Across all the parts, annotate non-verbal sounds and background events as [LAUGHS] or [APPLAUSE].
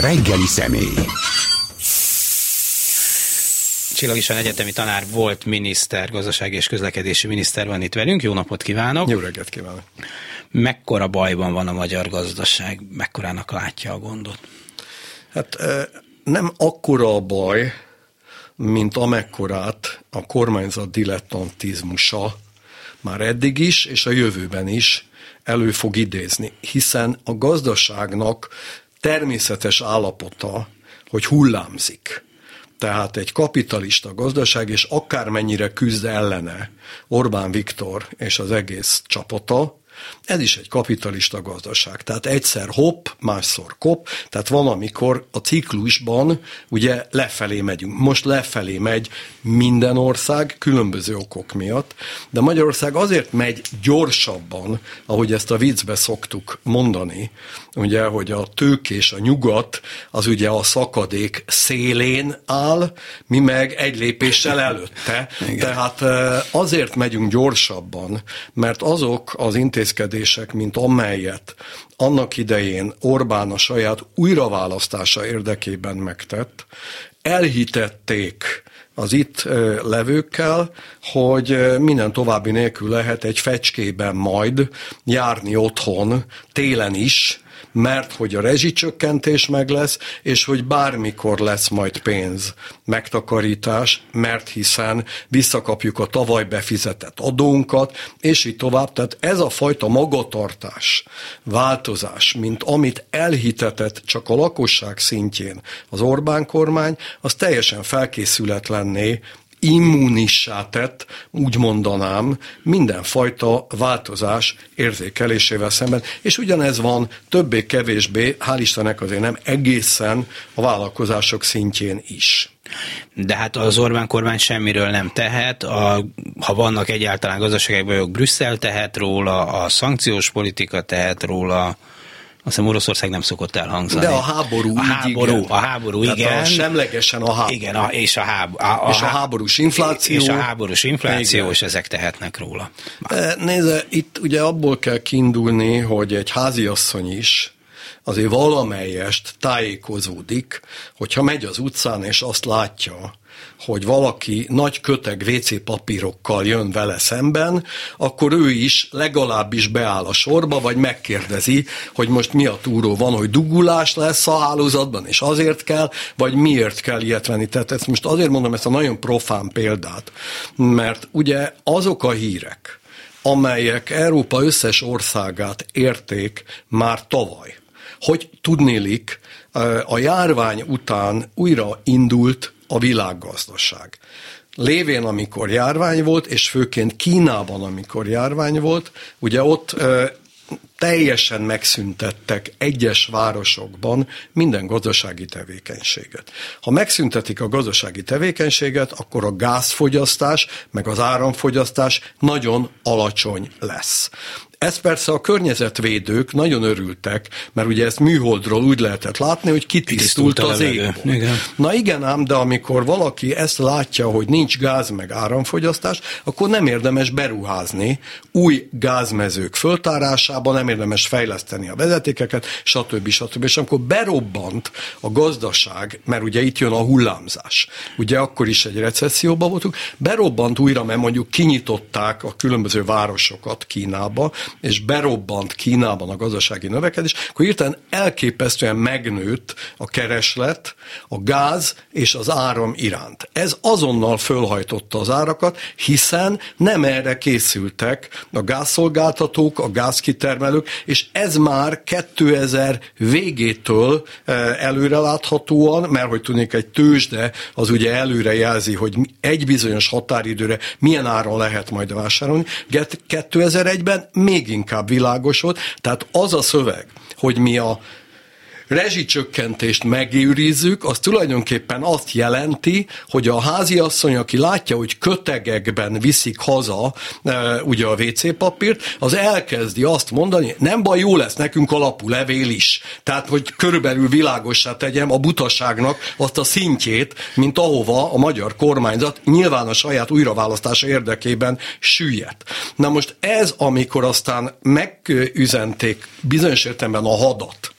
reggeli személy. Csillag István egyetemi tanár volt miniszter, gazdasági és közlekedési miniszter van itt velünk. Jó napot kívánok! Jó reggelt kívánok! Mekkora bajban van a magyar gazdaság? Mekkorának látja a gondot? Hát nem akkora a baj, mint amekkorát a kormányzat dilettantizmusa már eddig is, és a jövőben is elő fog idézni, hiszen a gazdaságnak természetes állapota, hogy hullámzik. Tehát egy kapitalista gazdaság, és akármennyire küzd ellene Orbán Viktor és az egész csapata, ez is egy kapitalista gazdaság. Tehát egyszer hopp, másszor kop, tehát van, amikor a ciklusban ugye lefelé megyünk. Most lefelé megy minden ország különböző okok miatt, de Magyarország azért megy gyorsabban, ahogy ezt a viccbe szoktuk mondani, ugye, hogy a tők és a nyugat az ugye a szakadék szélén áll, mi meg egy lépéssel előtte. [LAUGHS] Igen. Tehát azért megyünk gyorsabban, mert azok az intézkedések, mint amelyet annak idején Orbán a saját újraválasztása érdekében megtett, elhitették az itt levőkkel, hogy minden további nélkül lehet egy fecskében majd járni otthon télen is, mert hogy a rezsicsökkentés meg lesz, és hogy bármikor lesz majd pénz, megtakarítás, mert hiszen visszakapjuk a tavaly befizetett adónkat, és így tovább. Tehát ez a fajta magatartás, változás, mint amit elhitetett csak a lakosság szintjén az Orbán kormány, az teljesen felkészületlenné immunissá tett, úgy mondanám, mindenfajta változás érzékelésével szemben, és ugyanez van többé-kevésbé, hál' Istennek azért nem egészen a vállalkozások szintjén is. De hát az Orbán kormány semmiről nem tehet, a, ha vannak egyáltalán gazdasági bajok, Brüsszel tehet róla, a szankciós politika tehet róla, azt hiszem Oroszország nem szokott elhangzani. De a háború, a háború, igen. a háború, Tehát igen. A semlegesen a háború. Igen, a, és a, háb, a, a, és a háborús infláció. És a háborús infláció, igen. és ezek tehetnek róla. Nézze, itt ugye abból kell kiindulni, hogy egy háziasszony is, azért valamelyest tájékozódik, hogyha megy az utcán és azt látja, hogy valaki nagy köteg WC papírokkal jön vele szemben, akkor ő is legalábbis beáll a sorba, vagy megkérdezi, hogy most mi a túró van, hogy dugulás lesz a hálózatban, és azért kell, vagy miért kell ilyet venni. Tehát ezt most azért mondom ezt a nagyon profán példát, mert ugye azok a hírek, amelyek Európa összes országát érték már tavaly, hogy tudnélik, a járvány után újra indult a világgazdaság. Lévén, amikor járvány volt, és főként Kínában, amikor járvány volt, ugye ott teljesen megszüntettek egyes városokban minden gazdasági tevékenységet. Ha megszüntetik a gazdasági tevékenységet, akkor a gázfogyasztás, meg az áramfogyasztás nagyon alacsony lesz. Ez persze a környezetvédők nagyon örültek, mert ugye ezt műholdról úgy lehetett látni, hogy kitisztult az ég. Na igen ám, de amikor valaki ezt látja, hogy nincs gáz meg áramfogyasztás, akkor nem érdemes beruházni új gázmezők föltárásában, nem érdemes fejleszteni a vezetékeket, stb. stb. És amikor berobbant a gazdaság, mert ugye itt jön a hullámzás, ugye akkor is egy recesszióban voltunk, berobbant újra, mert mondjuk kinyitották a különböző városokat Kínába, és berobbant Kínában a gazdasági növekedés, akkor hirtelen elképesztően megnőtt a kereslet, a gáz és az áram iránt. Ez azonnal fölhajtotta az árakat, hiszen nem erre készültek a gázszolgáltatók, a gázkitermelők, és ez már 2000 végétől eh, előreláthatóan, mert hogy tudnék egy tőzsde, az ugye előre jelzi, hogy egy bizonyos határidőre milyen áron lehet majd vásárolni. 2001-ben még még inkább világos volt. Tehát az a szöveg, hogy mi a rezsicsökkentést megőrizzük, az tulajdonképpen azt jelenti, hogy a háziasszony, aki látja, hogy kötegekben viszik haza e, ugye a WC papírt, az elkezdi azt mondani, nem baj, jó lesz nekünk alapú levél is. Tehát, hogy körülbelül világossá tegyem a butaságnak azt a szintjét, mint ahova a magyar kormányzat nyilván a saját újraválasztása érdekében süllyedt. Na most ez, amikor aztán megüzenték bizonyos értelemben a hadat,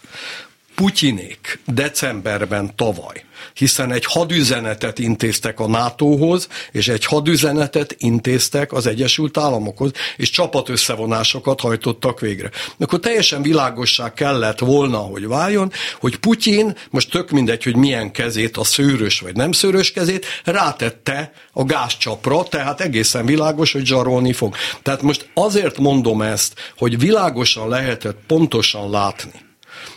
Putyinék decemberben tavaly hiszen egy hadüzenetet intéztek a NATO-hoz, és egy hadüzenetet intéztek az Egyesült Államokhoz, és csapatösszevonásokat hajtottak végre. Akkor teljesen világosság kellett volna, hogy váljon, hogy Putyin, most tök mindegy, hogy milyen kezét, a szőrös vagy nem szőrös kezét, rátette a gázcsapra, tehát egészen világos, hogy zsarolni fog. Tehát most azért mondom ezt, hogy világosan lehetett pontosan látni,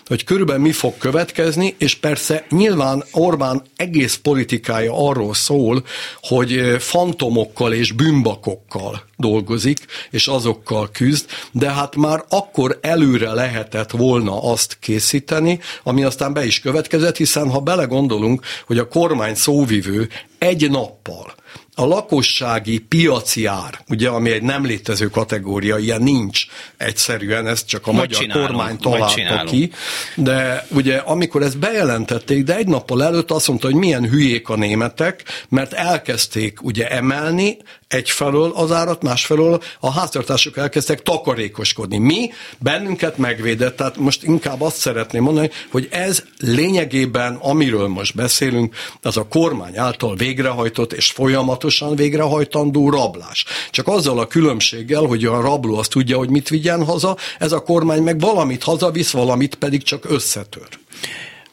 hogy körülbelül mi fog következni, és persze nyilván Orbán egész politikája arról szól, hogy fantomokkal és bűnbakokkal dolgozik, és azokkal küzd, de hát már akkor előre lehetett volna azt készíteni, ami aztán be is következett, hiszen ha belegondolunk, hogy a kormány szóvivő egy nappal a lakossági piaci ár, ugye, ami egy nem létező kategória, ilyen nincs egyszerűen, ezt csak a majd magyar csinálunk, kormány találta ki, de ugye amikor ezt bejelentették, de egy nappal előtt azt mondta, hogy milyen hülyék a németek, mert elkezdték ugye emelni egyfelől az árat, másfelől a háztartások elkezdtek takarékoskodni. Mi bennünket megvédett, tehát most inkább azt szeretném mondani, hogy ez lényegében, amiről most beszélünk, az a kormány által végrehajtott és folyamatosan végrehajtandó rablás. Csak azzal a különbséggel, hogy a rabló azt tudja, hogy mit vigyen haza, ez a kormány meg valamit hazavisz, valamit pedig csak összetör.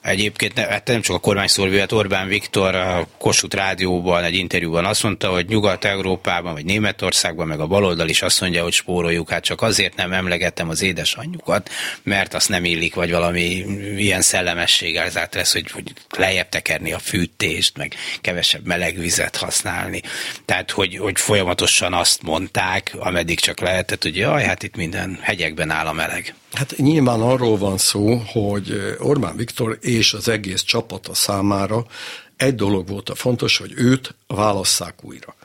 Egyébként hát nem csak a kormány szól, hát Orbán Viktor a Kossuth Rádióban egy interjúban azt mondta, hogy Nyugat-Európában, vagy Németországban, meg a baloldal is azt mondja, hogy spóroljuk, hát csak azért nem emlegettem az édesanyjukat, mert azt nem illik, vagy valami ilyen szellemességgel zárt lesz, hogy, hogy lejjebb tekerni a fűtést, meg kevesebb meleg vizet használni. Tehát, hogy, hogy folyamatosan azt mondták, ameddig csak lehetett, hogy jaj, hát itt minden hegyekben áll a meleg. Hát nyilván arról van szó, hogy Orbán Viktor és az egész csapata számára egy dolog volt a fontos, hogy őt válasszák újra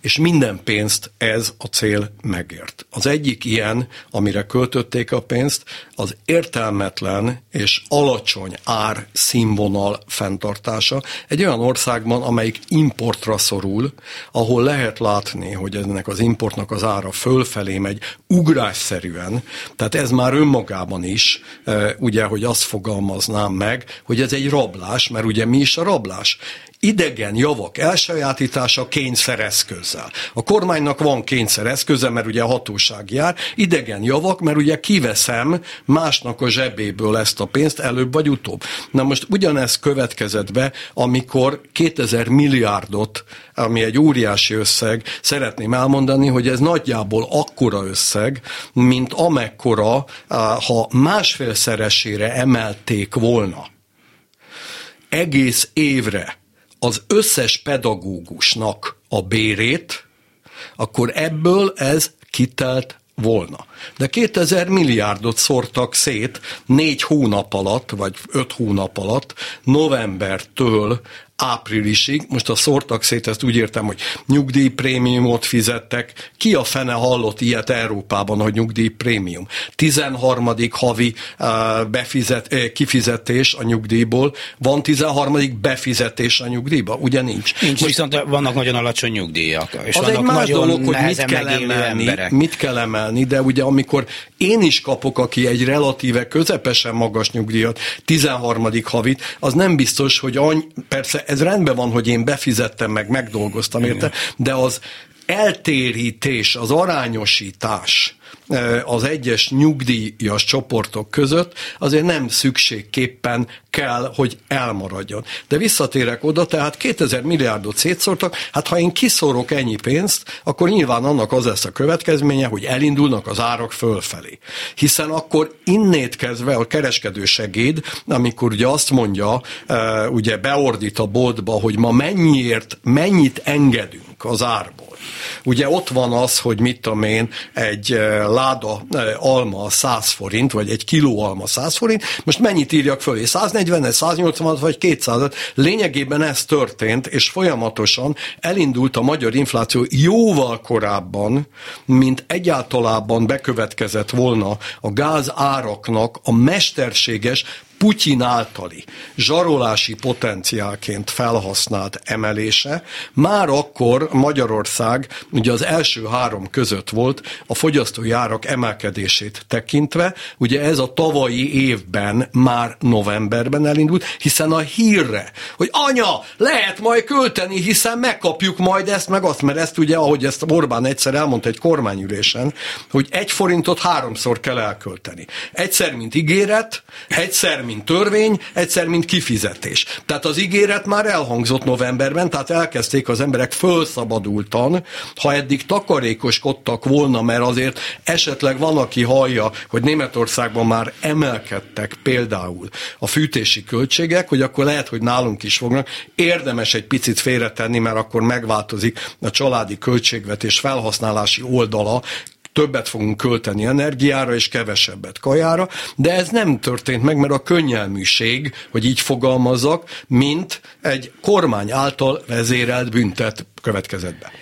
és minden pénzt ez a cél megért. Az egyik ilyen, amire költötték a pénzt, az értelmetlen és alacsony ár színvonal fenntartása egy olyan országban, amelyik importra szorul, ahol lehet látni, hogy ennek az importnak az ára fölfelé megy ugrásszerűen, tehát ez már önmagában is, e, ugye, hogy azt fogalmaznám meg, hogy ez egy rablás, mert ugye mi is a rablás? Idegen javak elsajátítása kényszereszközzel. A kormánynak van kényszereszköze, mert ugye a hatóság jár, idegen javak, mert ugye kiveszem másnak a zsebéből ezt a pénzt előbb vagy utóbb. Na most ugyanez következett be, amikor 2000 milliárdot, ami egy óriási összeg, szeretném elmondani, hogy ez nagyjából akkora összeg, mint amekkora, ha másfélszeresére emelték volna egész évre az összes pedagógusnak a bérét, akkor ebből ez kitelt volna. De 2000 milliárdot szórtak szét négy hónap alatt, vagy öt hónap alatt, novembertől áprilisig, most a szórtak szét, ezt úgy értem, hogy nyugdíjprémiumot fizettek. Ki a fene hallott ilyet Európában, hogy nyugdíjprémium? 13. havi uh, befizet, uh, kifizetés a nyugdíjból, van 13. befizetés a nyugdíjba? Ugye nincs. Nincs, most, viszont vannak nagyon alacsony nyugdíjak. És az egy más dolog, hogy mit kell, emelni, emberek. mit kell emelni, de ugye amikor én is kapok, aki egy relatíve közepesen magas nyugdíjat, 13. havit, az nem biztos, hogy any, persze ez rendben van, hogy én befizettem meg, megdolgoztam érte, de az eltérítés, az arányosítás az egyes nyugdíjas csoportok között azért nem szükségképpen kell, hogy elmaradjon. De visszatérek oda, tehát 2000 milliárdot szétszórtak, hát ha én kiszorok ennyi pénzt, akkor nyilván annak az lesz a következménye, hogy elindulnak az árak fölfelé. Hiszen akkor innét kezdve a kereskedő segéd, amikor ugye azt mondja, ugye beordít a boltba, hogy ma mennyiért, mennyit engedünk az árból, Ugye ott van az, hogy mit tudom én, egy eh, láda eh, alma 100 forint, vagy egy kiló alma 100 forint, most mennyit írjak fölé? 140 180 vagy 200 Lényegében ez történt, és folyamatosan elindult a magyar infláció jóval korábban, mint egyáltalában bekövetkezett volna a gáz áraknak a mesterséges Putyin általi zsarolási potenciálként felhasznált emelése már akkor Magyarország ugye az első három között volt a fogyasztói árak emelkedését tekintve, ugye ez a tavalyi évben már novemberben elindult, hiszen a hírre, hogy anya, lehet majd költeni, hiszen megkapjuk majd ezt, meg azt, mert ezt ugye, ahogy ezt Orbán egyszer elmondta egy kormányülésen, hogy egy forintot háromszor kell elkölteni. Egyszer, mint ígéret, egyszer, mint törvény, egyszer, mint kifizetés. Tehát az ígéret már elhangzott novemberben, tehát elkezdték az emberek fölszabadultan, ha eddig takarékoskodtak volna, mert azért esetleg van, aki hallja, hogy Németországban már emelkedtek például a fűtési költségek, hogy akkor lehet, hogy nálunk is fognak. Érdemes egy picit félretenni, mert akkor megváltozik a családi költségvetés felhasználási oldala, többet fogunk költeni energiára és kevesebbet kajára, de ez nem történt meg, mert a könnyelműség, hogy így fogalmazzak, mint egy kormány által vezérelt büntet következett be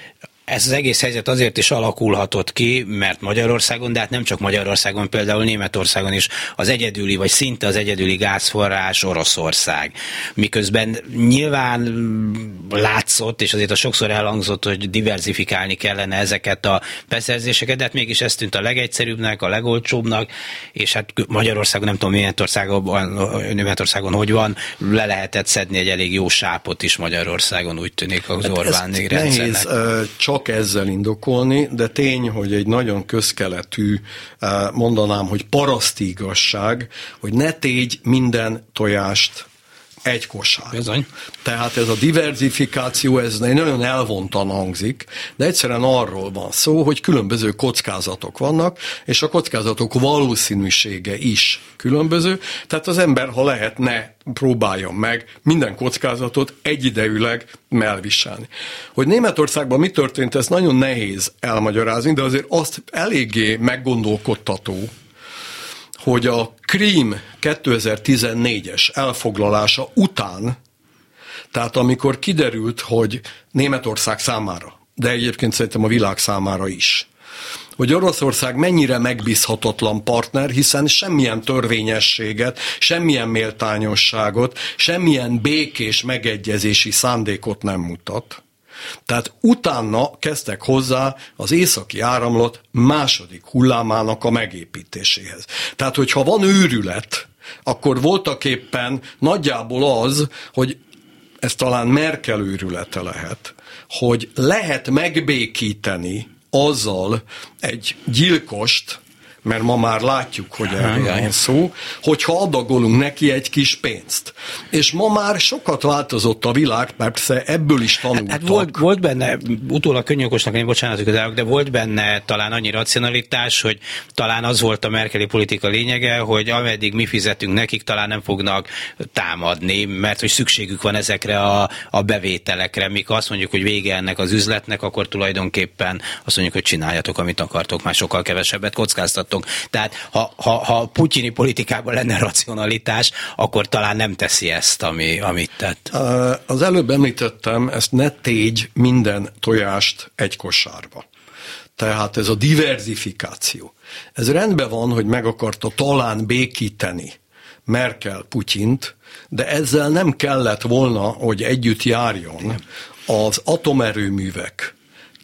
ez az egész helyzet azért is alakulhatott ki, mert Magyarországon, de hát nem csak Magyarországon, például Németországon is az egyedüli, vagy szinte az egyedüli gázforrás Oroszország. Miközben nyilván látszott, és azért a sokszor elhangzott, hogy diversifikálni kellene ezeket a beszerzéseket, de hát mégis ez tűnt a legegyszerűbbnek, a legolcsóbbnak, és hát Magyarországon, nem tudom, Németországon, Németországon hogy van, le lehetett szedni egy elég jó sápot is Magyarországon, úgy tűnik az hát Orbán Nehéz, csak ezzel indokolni, de tény, hogy egy nagyon közkeletű, eh, mondanám, hogy paraszti igazság, hogy ne tégy minden tojást egy kosár. Bizony. Tehát ez a diversifikáció, ez nagyon elvontan hangzik, de egyszerűen arról van szó, hogy különböző kockázatok vannak, és a kockázatok valószínűsége is különböző, tehát az ember, ha lehetne, próbáljon meg minden kockázatot egyidejűleg melviselni. Hogy Németországban mi történt, ez nagyon nehéz elmagyarázni, de azért azt eléggé meggondolkodtató, hogy a Krím 2014-es elfoglalása után, tehát amikor kiderült, hogy Németország számára, de egyébként szerintem a világ számára is, hogy Oroszország mennyire megbízhatatlan partner, hiszen semmilyen törvényességet, semmilyen méltányosságot, semmilyen békés megegyezési szándékot nem mutat. Tehát utána kezdtek hozzá az északi áramlat második hullámának a megépítéséhez. Tehát, hogyha van őrület, akkor voltak éppen nagyjából az, hogy ez talán Merkel őrülete lehet, hogy lehet megbékíteni azzal egy gyilkost, mert ma már látjuk, hogy erről van szó, hogyha adagolunk neki egy kis pénzt. És ma már sokat változott a világ, persze ebből is tanultak. Hát, hát volt, volt benne, utólag könnyűkosnak én bocsánat, de volt benne talán annyi racionalitás, hogy talán az volt a merkeli politika lényege, hogy ameddig mi fizetünk nekik, talán nem fognak támadni, mert hogy szükségük van ezekre a, a bevételekre. Míg azt mondjuk, hogy vége ennek az üzletnek, akkor tulajdonképpen azt mondjuk, hogy csináljatok, amit akartok, már sokkal kevesebbet kockáztatok látunk. Tehát ha, ha, ha putyini politikában lenne racionalitás, akkor talán nem teszi ezt, ami, amit tett. Az előbb említettem, ezt ne tégy minden tojást egy kosárba. Tehát ez a diversifikáció. Ez rendben van, hogy meg akarta talán békíteni Merkel Putyint, de ezzel nem kellett volna, hogy együtt járjon az atomerőművek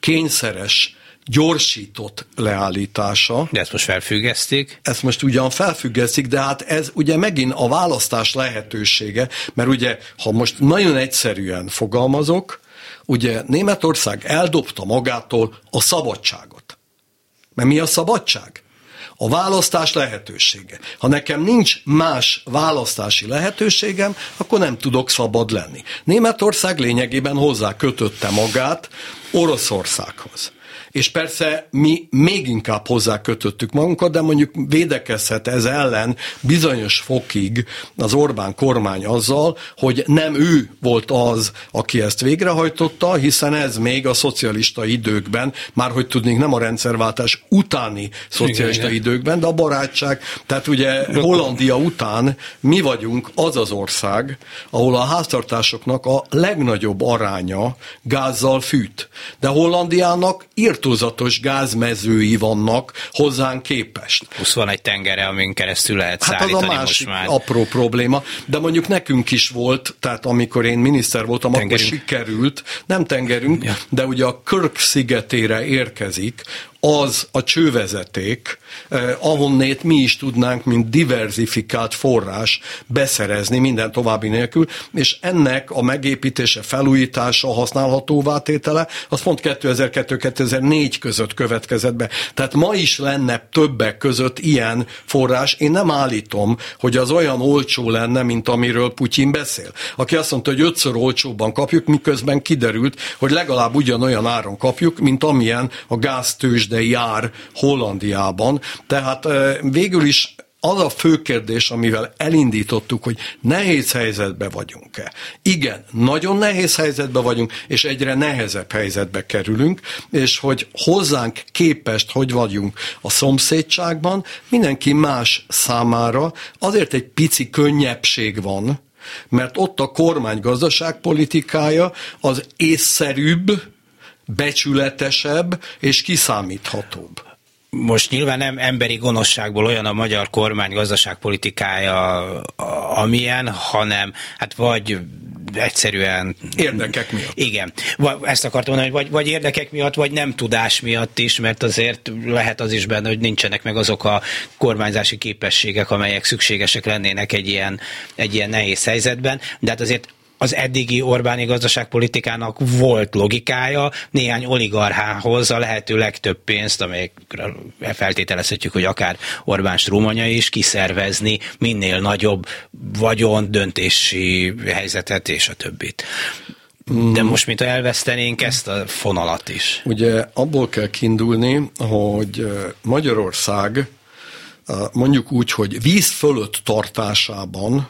kényszeres gyorsított leállítása. De ezt most felfüggesztik? Ezt most ugyan felfüggesztik, de hát ez ugye megint a választás lehetősége, mert ugye, ha most nagyon egyszerűen fogalmazok, ugye Németország eldobta magától a szabadságot. Mert mi a szabadság? A választás lehetősége. Ha nekem nincs más választási lehetőségem, akkor nem tudok szabad lenni. Németország lényegében hozzá kötötte magát Oroszországhoz és persze mi még inkább hozzá kötöttük magunkat, de mondjuk védekezhet ez ellen bizonyos fokig az Orbán kormány azzal, hogy nem ő volt az, aki ezt végrehajtotta, hiszen ez még a szocialista időkben, már hogy tudnék nem a rendszerváltás utáni szocialista igen, időkben, de a barátság, tehát ugye Hollandia után mi vagyunk az az ország, ahol a háztartásoknak a legnagyobb aránya gázzal fűt. De Hollandiának írt irtózatos gázmezői vannak hozzánk képest. Plusz van egy tengere, amin keresztül lehet hát szállítani az a másik most már. apró probléma, de mondjuk nekünk is volt, tehát amikor én miniszter voltam, tengerünk. akkor sikerült, nem tengerünk, ja. de ugye a Körk szigetére érkezik az a csővezeték, eh, ahonnét mi is tudnánk, mint diversifikált forrás beszerezni minden további nélkül, és ennek a megépítése, felújítása, használhatóvá tétele, az pont 2002-2004 között következett be. Tehát ma is lenne többek között ilyen forrás. Én nem állítom, hogy az olyan olcsó lenne, mint amiről Putyin beszél. Aki azt mondta, hogy ötször olcsóbban kapjuk, miközben kiderült, hogy legalább ugyanolyan áron kapjuk, mint amilyen a gáztős de jár Hollandiában. Tehát végül is az a fő kérdés, amivel elindítottuk, hogy nehéz helyzetbe vagyunk-e. Igen, nagyon nehéz helyzetbe vagyunk, és egyre nehezebb helyzetbe kerülünk, és hogy hozzánk képest, hogy vagyunk a szomszédságban, mindenki más számára azért egy pici könnyebbség van, mert ott a kormány gazdaságpolitikája az észszerűbb, becsületesebb és kiszámíthatóbb most nyilván nem emberi gonoszságból olyan a magyar kormány gazdaságpolitikája, amilyen, hanem hát vagy egyszerűen... Érdekek miatt. Igen. Ezt akartam mondani, hogy vagy, vagy érdekek miatt, vagy nem tudás miatt is, mert azért lehet az is benne, hogy nincsenek meg azok a kormányzási képességek, amelyek szükségesek lennének egy ilyen, egy ilyen nehéz helyzetben, de hát azért az eddigi Orbáni gazdaságpolitikának volt logikája, néhány oligarchához a lehető legtöbb pénzt, amelyekről feltételezhetjük, hogy akár Orbán strómanya is, kiszervezni minél nagyobb vagyon, döntési helyzetet és a többit. De most, mint elvesztenénk ezt a fonalat is. Ugye abból kell kiindulni, hogy Magyarország mondjuk úgy, hogy víz fölött tartásában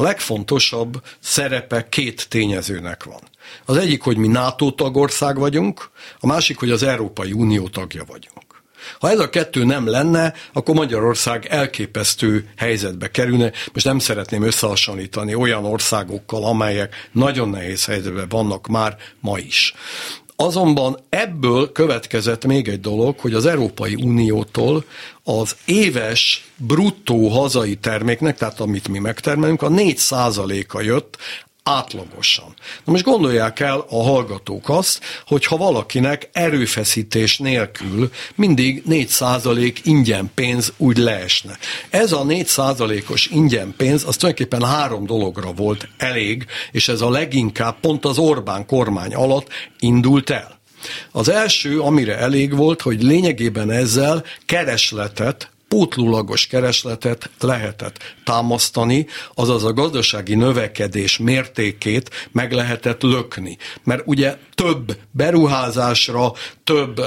a legfontosabb szerepe két tényezőnek van. Az egyik, hogy mi NATO tagország vagyunk, a másik, hogy az Európai Unió tagja vagyunk. Ha ez a kettő nem lenne, akkor Magyarország elképesztő helyzetbe kerülne. Most nem szeretném összehasonlítani olyan országokkal, amelyek nagyon nehéz helyzetben vannak már ma is. Azonban ebből következett még egy dolog, hogy az Európai Uniótól az éves bruttó hazai terméknek, tehát amit mi megtermelünk, a 4%-a jött átlagosan. Na most gondolják el a hallgatók azt, hogy ha valakinek erőfeszítés nélkül mindig 4% ingyen pénz úgy leesne. Ez a 4%-os ingyen pénz, az tulajdonképpen három dologra volt elég, és ez a leginkább pont az Orbán kormány alatt indult el. Az első, amire elég volt, hogy lényegében ezzel keresletet pótlulagos keresletet lehetett támasztani, azaz a gazdasági növekedés mértékét meg lehetett lökni. Mert ugye több beruházásra, több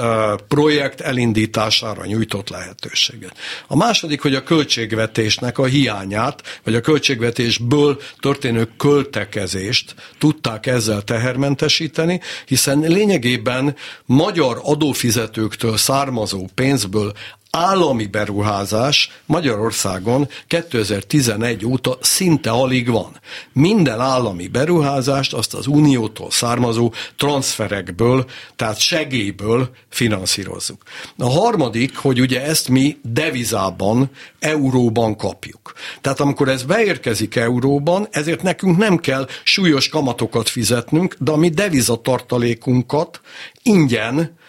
projekt elindítására nyújtott lehetőséget. A második, hogy a költségvetésnek a hiányát, vagy a költségvetésből történő költekezést tudták ezzel tehermentesíteni, hiszen lényegében magyar adófizetőktől származó pénzből állami beruházás Magyarországon 2011 óta szinte alig van. Minden állami beruházást azt az uniótól származó transferekből, tehát segélyből finanszírozzuk. A harmadik, hogy ugye ezt mi devizában, euróban kapjuk. Tehát amikor ez beérkezik euróban, ezért nekünk nem kell súlyos kamatokat fizetnünk, de a mi devizatartalékunkat ingyen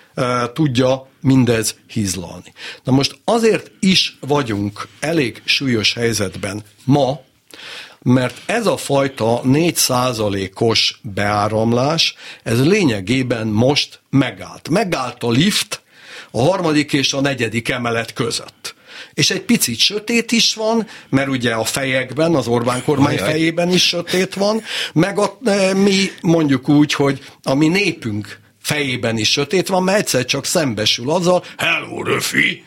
tudja mindez hízlalni. Na most azért is vagyunk elég súlyos helyzetben ma, mert ez a fajta 4%-os beáramlás, ez lényegében most megállt. Megállt a lift a harmadik és a negyedik emelet között. És egy picit sötét is van, mert ugye a fejekben, az Orbán kormány fejében is sötét van, meg a, mi mondjuk úgy, hogy a mi népünk fejében is sötét van, mert egyszer csak szembesül azzal, hello Röfi,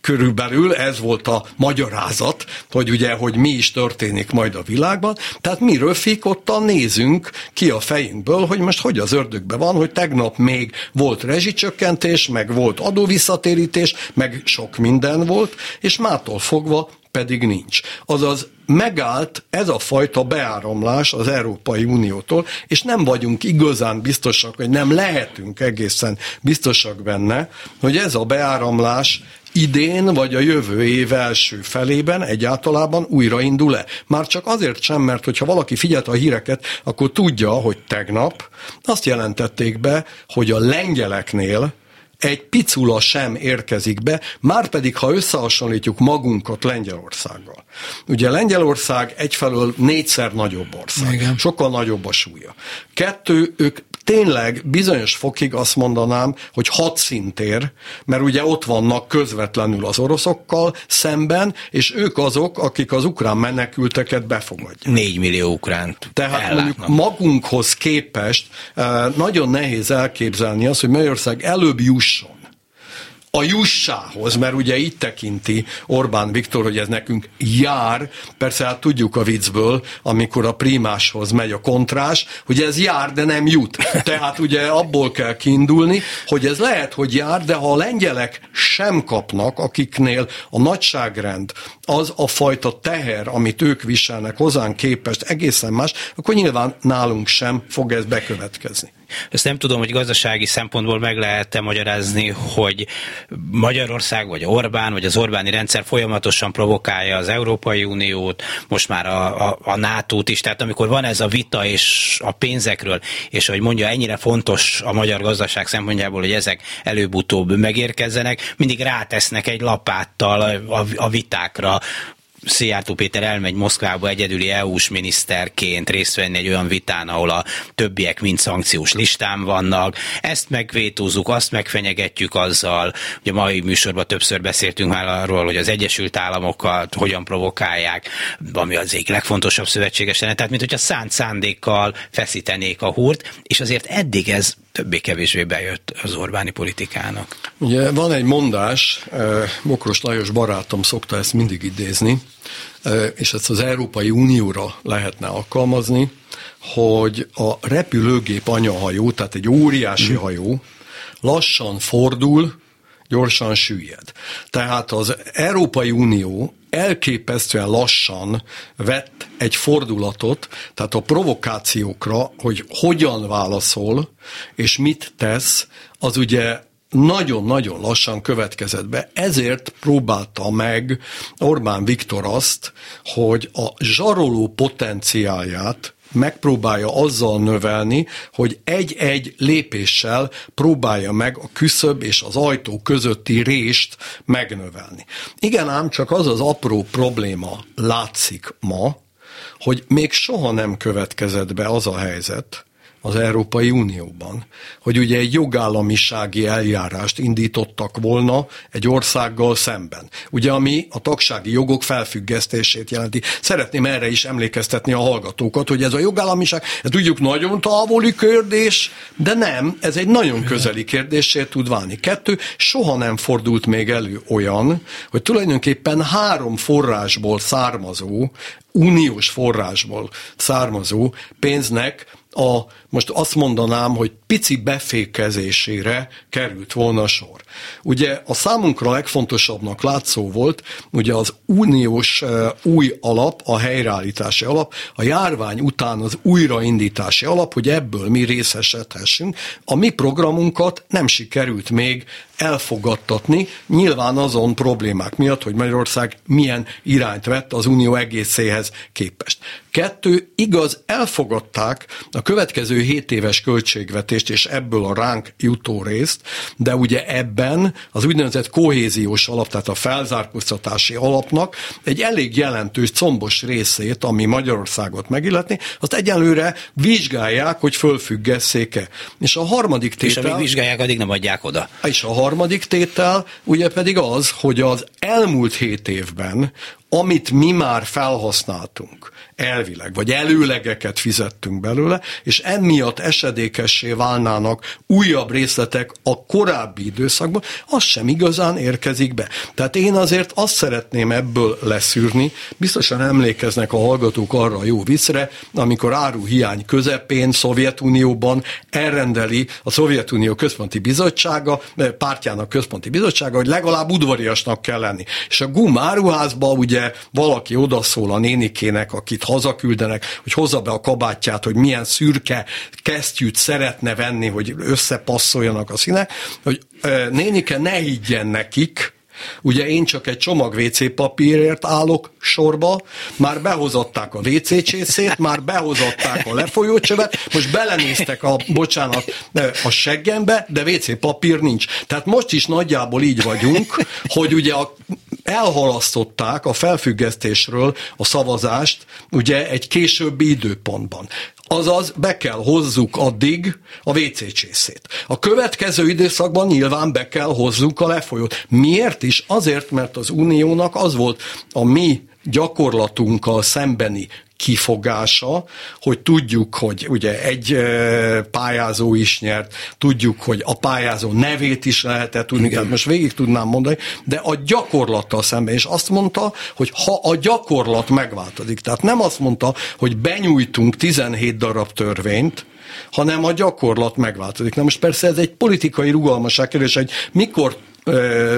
körülbelül ez volt a magyarázat, hogy ugye, hogy mi is történik majd a világban. Tehát mi röfikottan nézünk ki a fejünkből, hogy most hogy az ördögben van, hogy tegnap még volt rezsicsökkentés, meg volt adóvisszatérítés, meg sok minden volt, és mától fogva pedig nincs. Azaz megállt ez a fajta beáramlás az Európai Uniótól, és nem vagyunk igazán biztosak, hogy nem lehetünk egészen biztosak benne, hogy ez a beáramlás idén vagy a jövő év első felében egyáltalában újraindul-e. Már csak azért sem, mert hogyha valaki figyelt a híreket, akkor tudja, hogy tegnap azt jelentették be, hogy a lengyeleknél egy picula sem érkezik be, már pedig ha összehasonlítjuk magunkat Lengyelországgal. Ugye Lengyelország egyfelől négyszer nagyobb ország, Igen. sokkal nagyobb a súlya. Kettő, ők tényleg bizonyos fokig azt mondanám, hogy hadszintér, mert ugye ott vannak közvetlenül az oroszokkal szemben, és ők azok, akik az ukrán menekülteket befogadják. Négy millió ukránt Tehát ellátnak. mondjuk magunkhoz képest eh, nagyon nehéz elképzelni azt, hogy Magyarország előbb jusson a jussához, mert ugye itt tekinti Orbán Viktor, hogy ez nekünk jár, persze hát tudjuk a viccből, amikor a primáshoz megy a kontrás, hogy ez jár, de nem jut. Tehát ugye abból kell kiindulni, hogy ez lehet, hogy jár, de ha a lengyelek sem kapnak, akiknél a nagyságrend, az a fajta teher, amit ők viselnek hozzánk képest egészen más, akkor nyilván nálunk sem fog ez bekövetkezni. Ezt nem tudom, hogy gazdasági szempontból meg lehet-e magyarázni, hogy Magyarország, vagy Orbán, vagy az Orbáni rendszer folyamatosan provokálja az Európai Uniót, most már a, a, a NATO-t is, tehát amikor van ez a vita és a pénzekről, és hogy mondja, ennyire fontos a magyar gazdaság szempontjából, hogy ezek előbb-utóbb megérkezzenek, mindig rátesznek egy lapáttal a, a, a vitákra, Szijjártó Péter elmegy Moszkvába egyedüli EU-s miniszterként részt venni egy olyan vitán, ahol a többiek mind szankciós listán vannak. Ezt megvétózzuk, azt megfenyegetjük azzal. Ugye mai műsorban többször beszéltünk már arról, hogy az Egyesült Államokat hogyan provokálják, ami az egyik legfontosabb szövetséges lenne. Tehát, mint hogyha szánt szándékkal feszítenék a húrt, és azért eddig ez többé-kevésbé bejött az Orbáni politikának. Ugye van egy mondás, eh, Mokros Lajos barátom szokta ezt mindig idézni, eh, és ezt az Európai Unióra lehetne alkalmazni, hogy a repülőgép anyahajó, tehát egy óriási mhm. hajó, lassan fordul, gyorsan süllyed. Tehát az Európai Unió elképesztően lassan vett egy fordulatot, tehát a provokációkra, hogy hogyan válaszol, és mit tesz, az ugye nagyon-nagyon lassan következett be. Ezért próbálta meg Orbán Viktor azt, hogy a zsaroló potenciálját megpróbálja azzal növelni, hogy egy-egy lépéssel próbálja meg a küszöb és az ajtó közötti rést megnövelni. Igen ám csak az az apró probléma látszik ma, hogy még soha nem következett be az a helyzet, az Európai Unióban, hogy ugye egy jogállamisági eljárást indítottak volna egy országgal szemben. Ugye ami a tagsági jogok felfüggesztését jelenti. Szeretném erre is emlékeztetni a hallgatókat, hogy ez a jogállamiság, ez tudjuk nagyon távoli kérdés, de nem, ez egy nagyon közeli kérdésé tud válni. Kettő, soha nem fordult még elő olyan, hogy tulajdonképpen három forrásból származó, uniós forrásból származó pénznek a, most azt mondanám, hogy pici befékezésére került volna sor. Ugye a számunkra legfontosabbnak látszó volt, ugye az uniós új alap, a helyreállítási alap, a járvány után az újraindítási alap, hogy ebből mi részesedhessünk. A mi programunkat nem sikerült még elfogadtatni, nyilván azon problémák miatt, hogy Magyarország milyen irányt vett az unió egészéhez képest. Kettő, igaz, elfogadták a következő 7 éves költségvetést, és ebből a ránk jutó részt, de ugye ebben az úgynevezett kohéziós alap, tehát a felzárkóztatási alapnak egy elég jelentős combos részét, ami Magyarországot megilletni, azt egyelőre vizsgálják, hogy fölfüggesszék-e. És a harmadik tétel... És amíg vizsgálják, addig nem adják oda. És a harmadik tétel ugye pedig az, hogy az elmúlt hét évben, amit mi már felhasználtunk, elvileg, vagy előlegeket fizettünk belőle, és emiatt esedékessé válnának újabb részletek a korábbi időszakban, az sem igazán érkezik be. Tehát én azért azt szeretném ebből leszűrni, biztosan emlékeznek a hallgatók arra a jó viccre, amikor áruhiány közepén Szovjetunióban elrendeli a Szovjetunió központi bizottsága, eh, pártjának központi bizottsága, hogy legalább udvariasnak kell lenni. És a GUM áruházba ugye valaki odaszól a nénikének, akit hazaküldenek, hogy hozza be a kabátját, hogy milyen szürke kesztyűt szeretne venni, hogy összepasszoljanak a színek, hogy nénike ne higgyen nekik, Ugye én csak egy csomag WC papírért állok sorba, már behozották a WC csészét, már behozották a lefolyócsövet, most belenéztek a, bocsánat, a seggembe, de WC papír nincs. Tehát most is nagyjából így vagyunk, hogy ugye a elhalasztották a felfüggesztésről a szavazást ugye egy későbbi időpontban. Azaz be kell hozzuk addig a WC csészét. A következő időszakban nyilván be kell hozzuk a lefolyót. Miért is? Azért, mert az uniónak az volt a mi gyakorlatunkkal szembeni kifogása, hogy tudjuk, hogy ugye egy pályázó is nyert, tudjuk, hogy a pályázó nevét is lehetett tudni, Igen. most végig tudnám mondani, de a gyakorlattal szemben, és azt mondta, hogy ha a gyakorlat megváltozik, tehát nem azt mondta, hogy benyújtunk 17 darab törvényt, hanem a gyakorlat megváltozik. Na most persze ez egy politikai rugalmasság kérdés, hogy mikor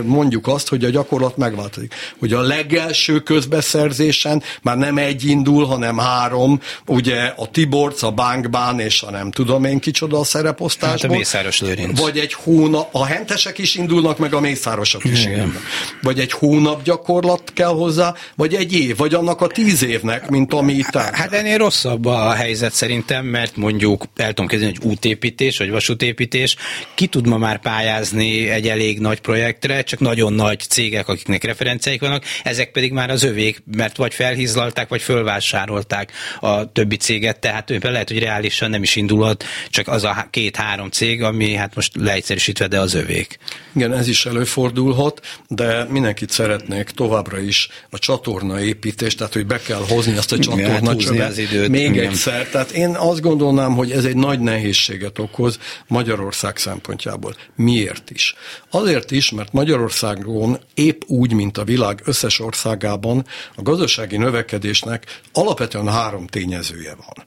mondjuk azt, hogy a gyakorlat megváltozik. Hogy a legelső közbeszerzésen már nem egy indul, hanem három, ugye a Tiborc, a Bankbán és a nem tudom én kicsoda a szereposztásból. Hát a Mészáros Lőrinc. Vagy egy hónap, a hentesek is indulnak, meg a Mészárosok is Igen. indulnak. Vagy egy hónap gyakorlat kell hozzá, vagy egy év, vagy annak a tíz évnek, mint ami itt áll. Hát ennél rosszabb a helyzet szerintem, mert mondjuk el tudom kezdeni, hogy útépítés, vagy vasútépítés, ki tud ma már pályázni egy elég nagy projektre, csak nagyon nagy cégek, akiknek referenciáik vannak, ezek pedig már az övék, mert vagy felhizlalták, vagy fölvásárolták a többi céget, tehát lehet, hogy reálisan nem is indulhat, csak az a két-három cég, ami hát most leegyszerűsítve, de az övék. Igen, ez is előfordulhat, de mindenkit szeretnék továbbra is a csatorna építés, tehát hogy be kell hozni azt a csatorna hát az időt. még Igen. egyszer. Tehát én azt gondolnám, hogy ez egy nagy nehézséget okoz Magyarország szempontjából. Miért is? Azért is, is, mert Magyarországon épp úgy, mint a világ összes országában a gazdasági növekedésnek alapvetően három tényezője van.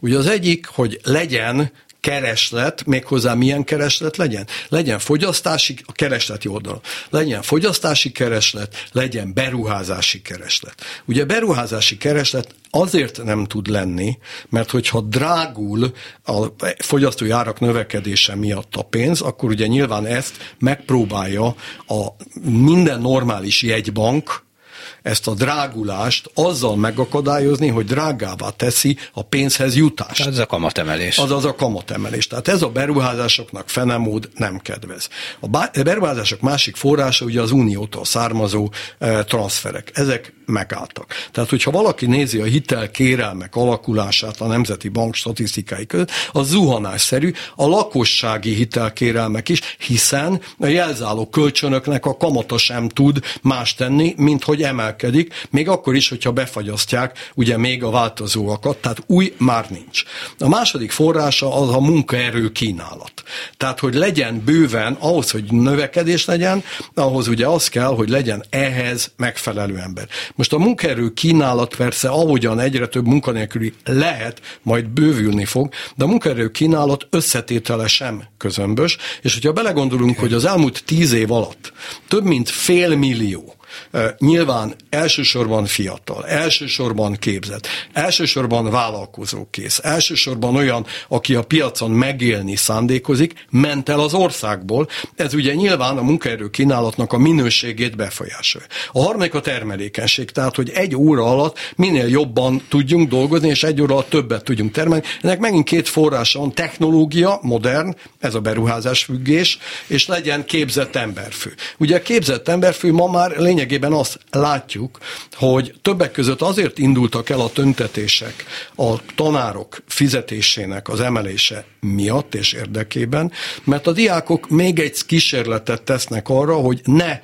Ugye az egyik, hogy legyen kereslet, méghozzá milyen kereslet legyen? Legyen fogyasztási, a keresleti oldalon, legyen fogyasztási kereslet, legyen beruházási kereslet. Ugye beruházási kereslet azért nem tud lenni, mert hogyha drágul a fogyasztói árak növekedése miatt a pénz, akkor ugye nyilván ezt megpróbálja a minden normális jegybank, ezt a drágulást azzal megakadályozni, hogy drágává teszi a pénzhez jutást. Tehát ez a kamatemelés. Az az a kamatemelés. Tehát ez a beruházásoknak fenemód nem kedvez. A beruházások másik forrása ugye az uniótól származó e, transferek. Ezek megálltak. Tehát, hogyha valaki nézi a hitelkérelmek alakulását a Nemzeti Bank statisztikái között, az zuhanásszerű, a lakossági hitelkérelmek is, hiszen a jelzáló kölcsönöknek a kamata sem tud más tenni, mint hogy emelkedik, még akkor is, hogyha befagyasztják ugye még a változóakat, tehát új már nincs. A második forrása az a munkaerő kínálat. Tehát, hogy legyen bőven, ahhoz, hogy növekedés legyen, ahhoz ugye az kell, hogy legyen ehhez megfelelő ember. Most a munkaerő kínálat persze, ahogyan egyre több munkanélküli lehet, majd bővülni fog, de a munkaerő kínálat összetétele sem közömbös, és hogyha belegondolunk, hogy az elmúlt tíz év alatt több mint fél millió Nyilván elsősorban fiatal, elsősorban képzett, elsősorban vállalkozókész, elsősorban olyan, aki a piacon megélni szándékozik, ment el az országból. Ez ugye nyilván a munkaerő kínálatnak a minőségét befolyásolja. A harmadik a termelékenység, tehát hogy egy óra alatt minél jobban tudjunk dolgozni, és egy óra alatt többet tudjunk termelni. Ennek megint két forrása van, technológia, modern, ez a beruházás függés, és legyen képzett emberfő. Ugye a képzett emberfő ma már lényeg lényegében azt látjuk, hogy többek között azért indultak el a töntetések a tanárok fizetésének az emelése miatt és érdekében, mert a diákok még egy kísérletet tesznek arra, hogy ne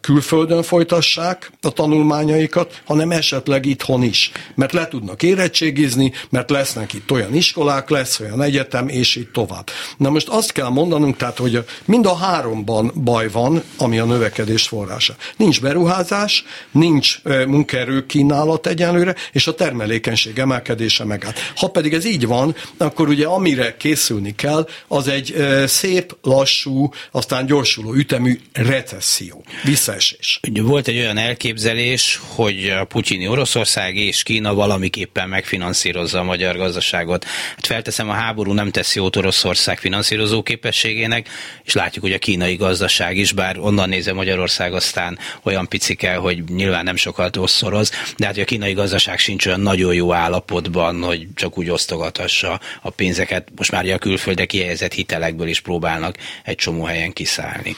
külföldön folytassák a tanulmányaikat, hanem esetleg itthon is. Mert le tudnak érettségizni, mert lesznek itt olyan iskolák, lesz olyan egyetem, és így tovább. Na most azt kell mondanunk, tehát, hogy mind a háromban baj van, ami a növekedés forrása. Nincs beruházás, nincs munkaerő kínálat egyenlőre, és a termelékenység emelkedése megállt. Ha pedig ez így van, akkor ugye amire készülni kell, az egy szép, lassú, aztán gyorsuló ütemű recesszió recesszió, visszaesés. Volt egy olyan elképzelés, hogy a putyini Oroszország és Kína valamiképpen megfinanszírozza a magyar gazdaságot. Hát felteszem, a háború nem tesz jót Oroszország finanszírozó képességének, és látjuk, hogy a kínai gazdaság is, bár onnan nézve Magyarország aztán olyan picike, hogy nyilván nem sokat osszoroz, de hát a kínai gazdaság sincs olyan nagyon jó állapotban, hogy csak úgy osztogathassa a pénzeket. Most már a külföldre kihelyezett hitelekből is próbálnak egy csomó helyen kiszállni.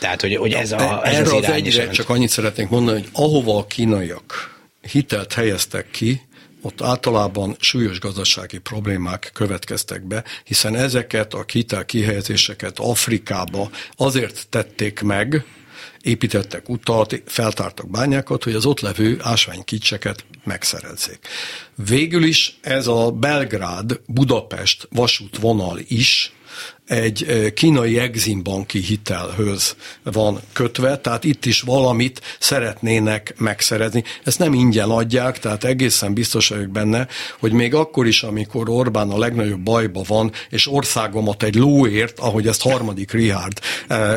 Tehát, hogy, hogy ez, a, ez Erre az, az egyre csak annyit szeretnék mondani, hogy ahova a kínaiak hitelt helyeztek ki, ott általában súlyos gazdasági problémák következtek be, hiszen ezeket a hitel kihelyezéseket Afrikába azért tették meg, építettek utat, feltártak bányákat, hogy az ott levő ásványkicseket megszerezzék. Végül is ez a Belgrád-Budapest vasútvonal is egy kínai eximbanki hitelhöz van kötve, tehát itt is valamit szeretnének megszerezni. Ezt nem ingyen adják, tehát egészen biztos vagyok benne, hogy még akkor is, amikor Orbán a legnagyobb bajba van, és országomat egy lóért, ahogy ezt harmadik Richard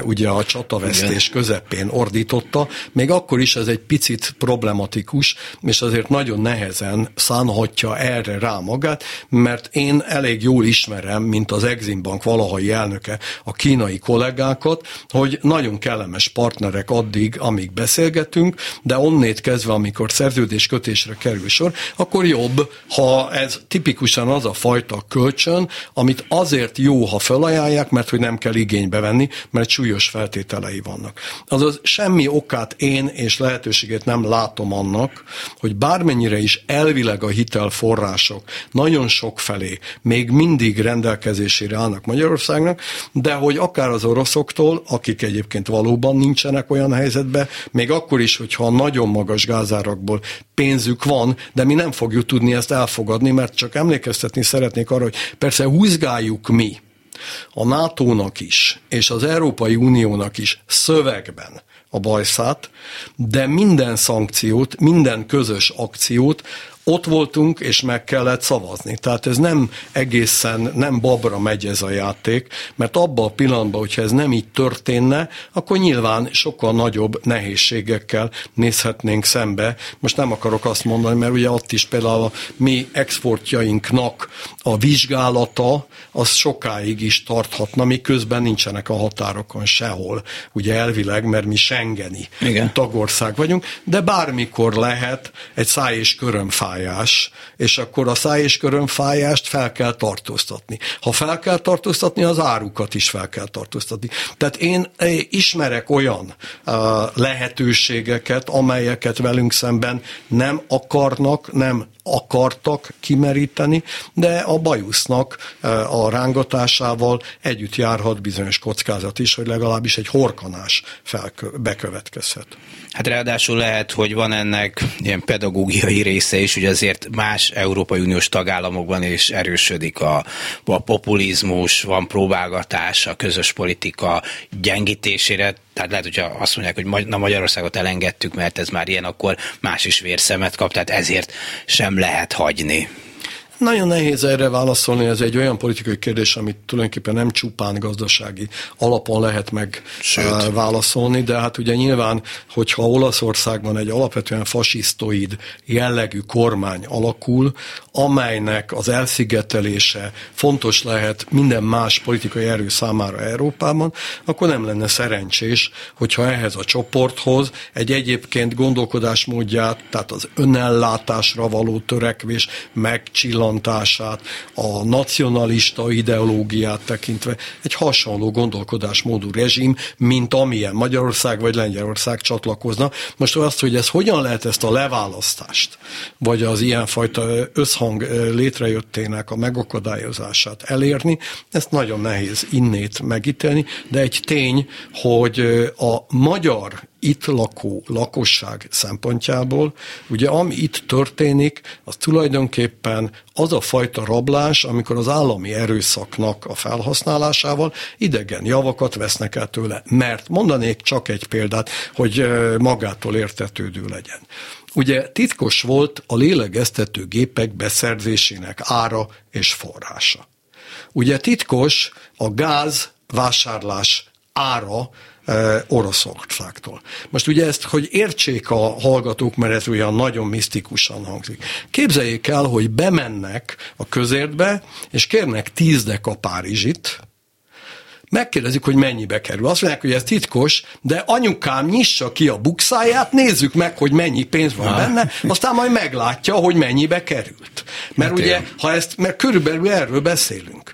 ugye a csatavesztés közepén ordította, még akkor is ez egy picit problematikus, és azért nagyon nehezen szánhatja erre rá magát, mert én elég jól ismerem, mint az Eximbank valaha amerikai elnöke a kínai kollégákat, hogy nagyon kellemes partnerek addig, amíg beszélgetünk, de onnét kezdve, amikor szerződés kötésre kerül sor, akkor jobb, ha ez tipikusan az a fajta kölcsön, amit azért jó, ha felajánlják, mert hogy nem kell igénybe venni, mert súlyos feltételei vannak. Azaz semmi okát én és lehetőséget nem látom annak, hogy bármennyire is elvileg a hitelforrások nagyon sok felé még mindig rendelkezésére állnak Magyarország, Magyarországnak, de hogy akár az oroszoktól, akik egyébként valóban nincsenek olyan helyzetben, még akkor is, hogyha nagyon magas gázárakból pénzük van, de mi nem fogjuk tudni ezt elfogadni, mert csak emlékeztetni szeretnék arra, hogy persze húzgáljuk mi, a NATO-nak is, és az Európai Uniónak is szövegben a bajszát, de minden szankciót, minden közös akciót ott voltunk, és meg kellett szavazni. Tehát ez nem egészen, nem babra megy ez a játék, mert abban a pillanatban, hogyha ez nem így történne, akkor nyilván sokkal nagyobb nehézségekkel nézhetnénk szembe. Most nem akarok azt mondani, mert ugye ott is például a mi exportjainknak a vizsgálata, az sokáig is tarthatna, miközben nincsenek a határokon sehol, ugye elvileg, mert mi Schengeni Igen. tagország vagyunk, de bármikor lehet egy száj és körömfáj körömfájás, és akkor a száj és körömfájást fel kell tartóztatni. Ha fel kell tartóztatni, az árukat is fel kell tartóztatni. Tehát én eh, ismerek olyan uh, lehetőségeket, amelyeket velünk szemben nem akarnak, nem akartak kimeríteni, de a bajusznak eh, a rángatásával együtt járhat bizonyos kockázat is, hogy legalábbis egy horkanás felkö- bekövetkezhet. Hát ráadásul lehet, hogy van ennek ilyen pedagógiai része is, hogy azért más Európai Uniós tagállamokban is erősödik a, a populizmus, van próbálgatás a közös politika gyengítésére, tehát lehet, hogyha azt mondják, hogy na Magyarországot elengedtük, mert ez már ilyen, akkor más is vérszemet kap, tehát ezért sem lehet hagyni. Nagyon nehéz erre válaszolni, ez egy olyan politikai kérdés, amit tulajdonképpen nem csupán gazdasági alapon lehet meg Sőt. Eh, válaszolni, de hát ugye nyilván, hogyha Olaszországban egy alapvetően fasisztoid jellegű kormány alakul, amelynek az elszigetelése fontos lehet minden más politikai erő számára Európában, akkor nem lenne szerencsés, hogyha ehhez a csoporthoz egy egyébként gondolkodásmódját, tehát az önellátásra való törekvés megcsillan felrontását, a nacionalista ideológiát tekintve egy hasonló gondolkodásmódú rezsim, mint amilyen Magyarország vagy Lengyelország csatlakozna. Most azt, hogy ez hogyan lehet ezt a leválasztást, vagy az ilyenfajta összhang létrejöttének a megakadályozását elérni, ezt nagyon nehéz innét megítélni, de egy tény, hogy a magyar itt lakó lakosság szempontjából, ugye ami itt történik, az tulajdonképpen az a fajta rablás, amikor az állami erőszaknak a felhasználásával idegen javakat vesznek el tőle. Mert mondanék csak egy példát, hogy magától értetődő legyen. Ugye titkos volt a lélegeztető gépek beszerzésének ára és forrása. Ugye titkos a gáz vásárlás ára Oroszországtól. Most ugye ezt, hogy értsék a hallgatók, mert ez olyan nagyon misztikusan hangzik. Képzeljék el, hogy bemennek a közértbe, és kérnek tíz deka Párizsit, megkérdezik, hogy mennyibe kerül. Azt mondják, hogy ez titkos, de anyukám nyissa ki a bukszáját, nézzük meg, hogy mennyi pénz van benne, aztán majd meglátja, hogy mennyibe került. Mert hát ugye, ha ezt, mert körülbelül erről beszélünk.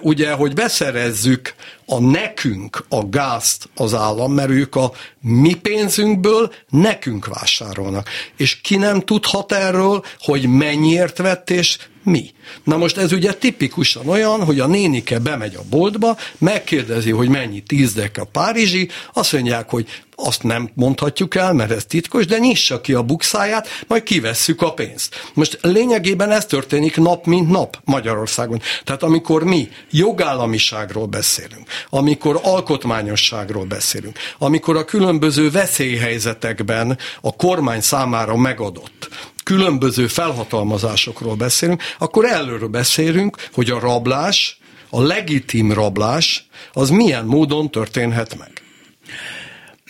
Ugye, hogy beszerezzük a nekünk a gázt az állam, mert ők a mi pénzünkből nekünk vásárolnak. És ki nem tudhat erről, hogy mennyiért vett és mi. Na most ez ugye tipikusan olyan, hogy a nénike bemegy a boltba, megkérdezi, hogy mennyi tízdek a Párizsi, azt mondják, hogy azt nem mondhatjuk el, mert ez titkos, de nyissa ki a bukszáját, majd kivesszük a pénzt. Most lényegében ez történik nap mint nap Magyarországon. Tehát amikor mi jogállamiságról beszélünk, amikor alkotmányosságról beszélünk, amikor a különböző veszélyhelyzetekben a kormány számára megadott különböző felhatalmazásokról beszélünk, akkor előről beszélünk, hogy a rablás, a legitim rablás, az milyen módon történhet meg.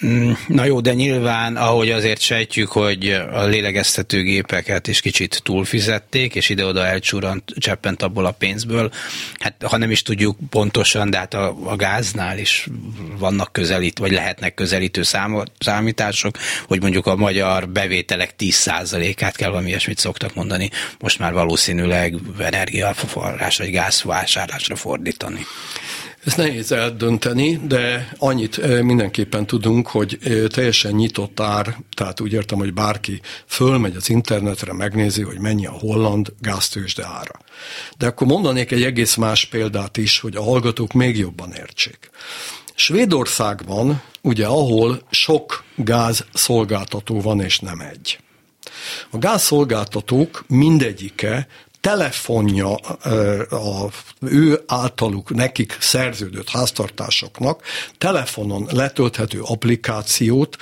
Mm, na jó, de nyilván, ahogy azért sejtjük, hogy a lélegeztetőgépeket is kicsit túlfizették, és ide-oda elcsúrant, cseppent abból a pénzből. Hát ha nem is tudjuk pontosan, de hát a, a gáznál is vannak közelít, vagy lehetnek közelítő számítások, hogy mondjuk a magyar bevételek 10%-át kell valami ilyesmit szoktak mondani, most már valószínűleg energiaforrás vagy gázvásárlásra fordítani. Ezt nehéz eldönteni, de annyit mindenképpen tudunk, hogy teljesen nyitott ár, tehát úgy értem, hogy bárki fölmegy az internetre, megnézi, hogy mennyi a holland gáztősde ára. De akkor mondanék egy egész más példát is, hogy a hallgatók még jobban értsék. Svédországban, ugye ahol sok gázszolgáltató van, és nem egy. A gázszolgáltatók mindegyike telefonja a ő általuk nekik szerződött háztartásoknak telefonon letölthető applikációt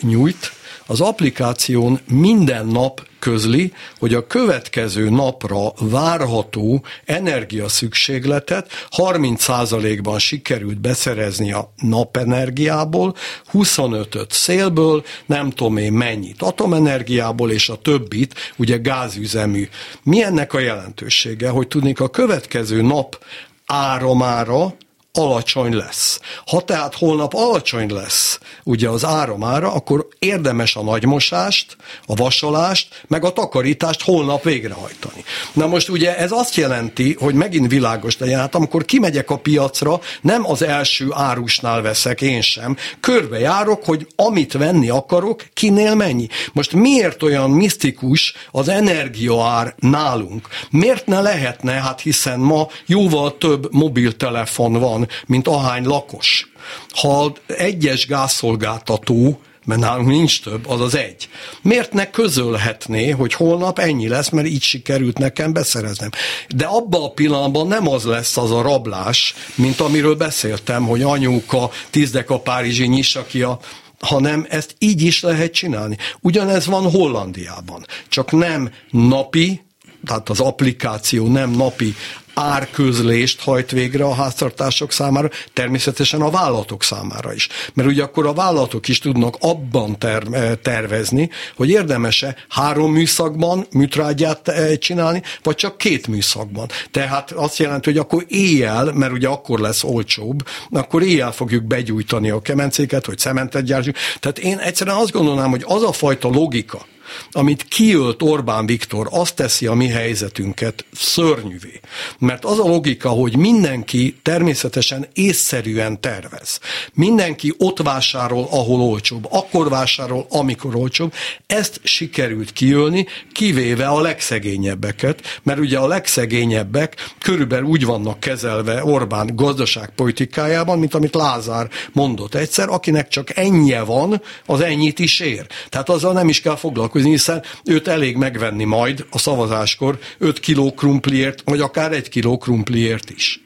nyújt, az applikáción minden nap közli, hogy a következő napra várható energiaszükségletet 30%-ban sikerült beszerezni a napenergiából, 25-öt szélből, nem tudom én mennyit atomenergiából, és a többit ugye gázüzemű. Mi ennek a jelentősége, hogy tudnék a következő nap áramára alacsony lesz. Ha tehát holnap alacsony lesz ugye az áramára, akkor érdemes a nagymosást, a vasolást, meg a takarítást holnap végrehajtani. Na most ugye ez azt jelenti, hogy megint világos legyen, hát amikor kimegyek a piacra, nem az első árusnál veszek én sem, körbejárok, hogy amit venni akarok, kinél mennyi. Most miért olyan misztikus az energiaár nálunk? Miért ne lehetne, hát hiszen ma jóval több mobiltelefon van, van, mint ahány lakos. Ha egyes gázszolgáltató mert nálunk nincs több, az az egy. Miért ne közölhetné, hogy holnap ennyi lesz, mert így sikerült nekem beszereznem. De abban a pillanatban nem az lesz az a rablás, mint amiről beszéltem, hogy anyuka tízdek a Párizsi nyissa ki a hanem ezt így is lehet csinálni. Ugyanez van Hollandiában, csak nem napi, tehát az applikáció nem napi árközlést hajt végre a háztartások számára, természetesen a vállalatok számára is. Mert ugye akkor a vállalatok is tudnak abban ter- eh, tervezni, hogy érdemese három műszakban műtrágyát eh, csinálni, vagy csak két műszakban. Tehát azt jelenti, hogy akkor éjjel, mert ugye akkor lesz olcsóbb, akkor éjjel fogjuk begyújtani a kemencéket, hogy cementet gyártsunk. Tehát én egyszerűen azt gondolnám, hogy az a fajta logika, amit kiölt Orbán Viktor, azt teszi a mi helyzetünket szörnyűvé. Mert az a logika, hogy mindenki természetesen észszerűen tervez. Mindenki ott vásárol, ahol olcsóbb, akkor vásárol, amikor olcsóbb. Ezt sikerült kiölni, kivéve a legszegényebbeket, mert ugye a legszegényebbek körülbelül úgy vannak kezelve Orbán gazdaságpolitikájában, mint amit Lázár mondott egyszer, akinek csak ennyi van, az ennyit is ér. Tehát azzal nem is kell foglalkozni foglalkozni, hiszen őt elég megvenni majd a szavazáskor 5 kiló krumpliért, vagy akár 1 kiló krumpliért is.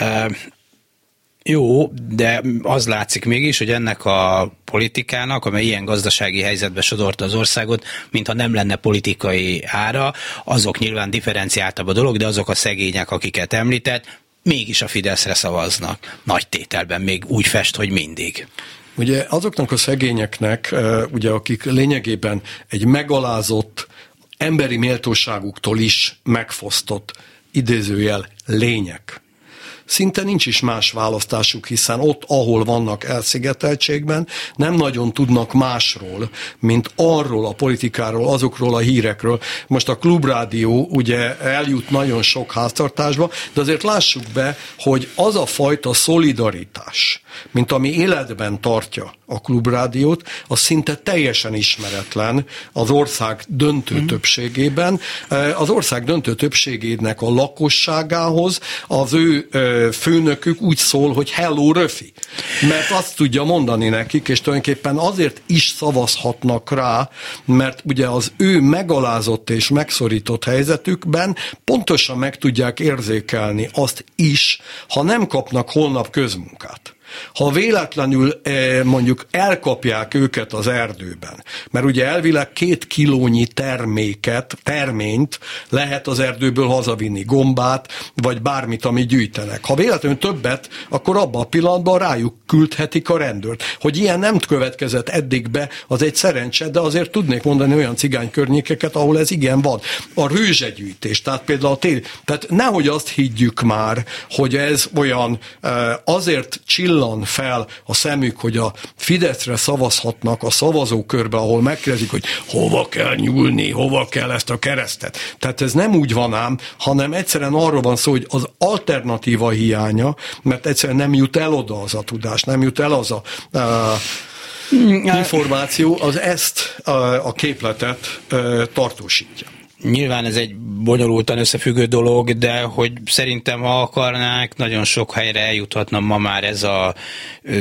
Uh, jó, de az látszik mégis, hogy ennek a politikának, amely ilyen gazdasági helyzetbe sodorta az országot, mintha nem lenne politikai ára, azok nyilván differenciáltabb a dolog, de azok a szegények, akiket említett, mégis a Fideszre szavaznak. Nagy tételben még úgy fest, hogy mindig. Ugye azoknak a szegényeknek, ugye, akik lényegében egy megalázott, emberi méltóságuktól is megfosztott idézőjel lények szinte nincs is más választásuk, hiszen ott, ahol vannak elszigeteltségben, nem nagyon tudnak másról, mint arról a politikáról, azokról a hírekről. Most a klubrádió ugye eljut nagyon sok háztartásba, de azért lássuk be, hogy az a fajta szolidaritás, mint ami életben tartja a klubrádiót, az szinte teljesen ismeretlen az ország döntő mm. többségében. Az ország döntő többségének a lakosságához az ő főnökük úgy szól, hogy hello Röfi. Mert azt tudja mondani nekik, és tulajdonképpen azért is szavazhatnak rá, mert ugye az ő megalázott és megszorított helyzetükben pontosan meg tudják érzékelni azt is, ha nem kapnak holnap közmunkát. Ha véletlenül eh, mondjuk elkapják őket az erdőben, mert ugye elvileg két kilónyi terméket, terményt lehet az erdőből hazavinni, gombát, vagy bármit, amit gyűjtenek. Ha véletlenül többet, akkor abban a pillanatban rájuk küldhetik a rendőrt. Hogy ilyen nem következett eddig be, az egy szerencse, de azért tudnék mondani olyan cigány környékeket, ahol ez igen van. A rőzsegyűjtés, tehát például a tél, tehát nehogy azt higgyük már, hogy ez olyan eh, azért csillan villan fel a szemük, hogy a Fideszre szavazhatnak a szavazókörbe, ahol megkérdezik, hogy hova kell nyúlni, hova kell ezt a keresztet. Tehát ez nem úgy van ám, hanem egyszerűen arról van szó, hogy az alternatíva hiánya, mert egyszerűen nem jut el oda az a tudás, nem jut el az a uh, információ, az ezt a, a képletet tartósítja. Nyilván ez egy bonyolultan összefüggő dolog, de hogy szerintem, ha akarnák, nagyon sok helyre eljuthatna ma már ez a